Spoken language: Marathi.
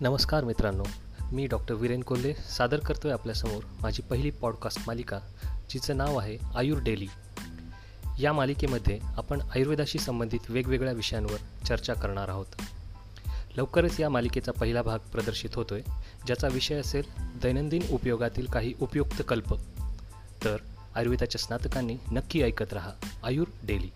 नमस्कार मित्रांनो मी डॉक्टर वीरेन कोल्हे सादर करतो आहे आपल्यासमोर माझी पहिली पॉडकास्ट मालिका जिचं नाव आहे आयुर डेली. या मालिकेमध्ये आपण आयुर्वेदाशी संबंधित वेगवेगळ्या विषयांवर चर्चा करणार आहोत. लवकरच या मालिकेचा पहिला भाग प्रदर्शित होतो आहे ज्याचा विषय असेल दैनंदिन उपयोगातील काही उपयुक्त कल्प. तर आयुर्वेदाच्या स्नातकांनी नक्की ऐकत रहा आयुर डेली.